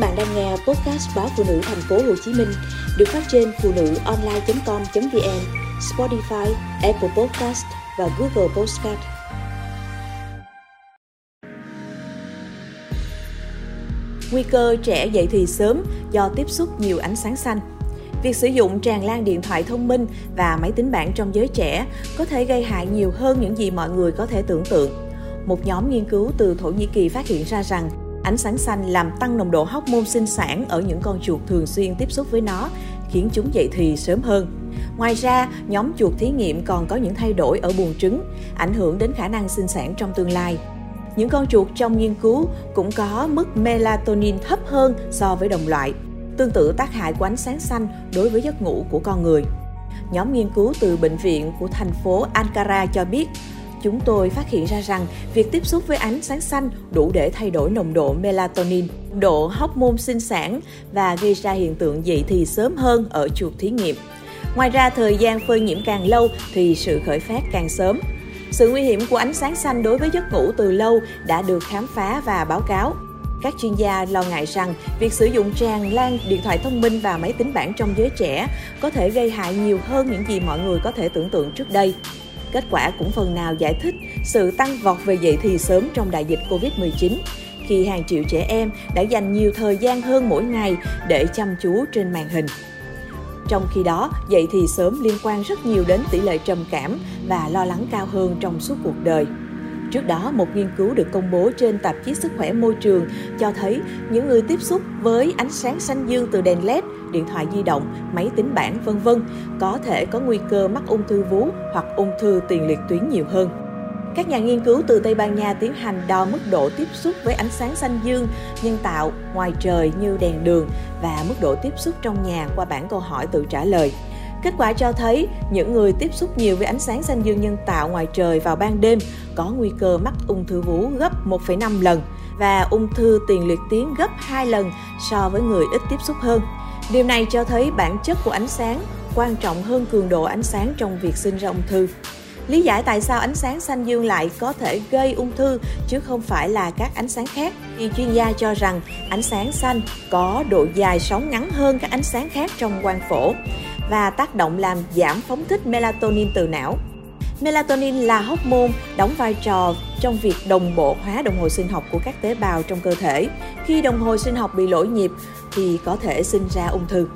bạn đang nghe podcast báo phụ nữ thành phố Hồ Chí Minh được phát trên phụ nữ online.com.vn, Spotify, Apple Podcast và Google Podcast. Nguy cơ trẻ dậy thì sớm do tiếp xúc nhiều ánh sáng xanh. Việc sử dụng tràn lan điện thoại thông minh và máy tính bảng trong giới trẻ có thể gây hại nhiều hơn những gì mọi người có thể tưởng tượng. Một nhóm nghiên cứu từ Thổ Nhĩ Kỳ phát hiện ra rằng Ánh sáng xanh làm tăng nồng độ hormone sinh sản ở những con chuột thường xuyên tiếp xúc với nó, khiến chúng dậy thì sớm hơn. Ngoài ra, nhóm chuột thí nghiệm còn có những thay đổi ở buồng trứng, ảnh hưởng đến khả năng sinh sản trong tương lai. Những con chuột trong nghiên cứu cũng có mức melatonin thấp hơn so với đồng loại, tương tự tác hại của ánh sáng xanh đối với giấc ngủ của con người. Nhóm nghiên cứu từ bệnh viện của thành phố Ankara cho biết chúng tôi phát hiện ra rằng việc tiếp xúc với ánh sáng xanh đủ để thay đổi nồng độ melatonin, độ hormone sinh sản và gây ra hiện tượng dậy thì sớm hơn ở chuột thí nghiệm. Ngoài ra, thời gian phơi nhiễm càng lâu thì sự khởi phát càng sớm. Sự nguy hiểm của ánh sáng xanh đối với giấc ngủ từ lâu đã được khám phá và báo cáo. Các chuyên gia lo ngại rằng việc sử dụng tràn lan điện thoại thông minh và máy tính bảng trong giới trẻ có thể gây hại nhiều hơn những gì mọi người có thể tưởng tượng trước đây. Kết quả cũng phần nào giải thích sự tăng vọt về dậy thì sớm trong đại dịch Covid-19 khi hàng triệu trẻ em đã dành nhiều thời gian hơn mỗi ngày để chăm chú trên màn hình. Trong khi đó, dậy thì sớm liên quan rất nhiều đến tỷ lệ trầm cảm và lo lắng cao hơn trong suốt cuộc đời. Trước đó, một nghiên cứu được công bố trên tạp chí Sức khỏe môi trường cho thấy những người tiếp xúc với ánh sáng xanh dương từ đèn LED, điện thoại di động, máy tính bảng vân vân có thể có nguy cơ mắc ung thư vú hoặc ung thư tiền liệt tuyến nhiều hơn. Các nhà nghiên cứu từ Tây Ban Nha tiến hành đo mức độ tiếp xúc với ánh sáng xanh dương nhân tạo ngoài trời như đèn đường và mức độ tiếp xúc trong nhà qua bảng câu hỏi tự trả lời. Kết quả cho thấy những người tiếp xúc nhiều với ánh sáng xanh dương nhân tạo ngoài trời vào ban đêm có nguy cơ mắc ung thư vú gấp 1,5 lần và ung thư tiền liệt tuyến gấp 2 lần so với người ít tiếp xúc hơn. Điều này cho thấy bản chất của ánh sáng quan trọng hơn cường độ ánh sáng trong việc sinh ra ung thư. Lý giải tại sao ánh sáng xanh dương lại có thể gây ung thư chứ không phải là các ánh sáng khác thì chuyên gia cho rằng ánh sáng xanh có độ dài sóng ngắn hơn các ánh sáng khác trong quang phổ và tác động làm giảm phóng thích melatonin từ não. Melatonin là hormone đóng vai trò trong việc đồng bộ hóa đồng hồ sinh học của các tế bào trong cơ thể. Khi đồng hồ sinh học bị lỗi nhịp thì có thể sinh ra ung thư.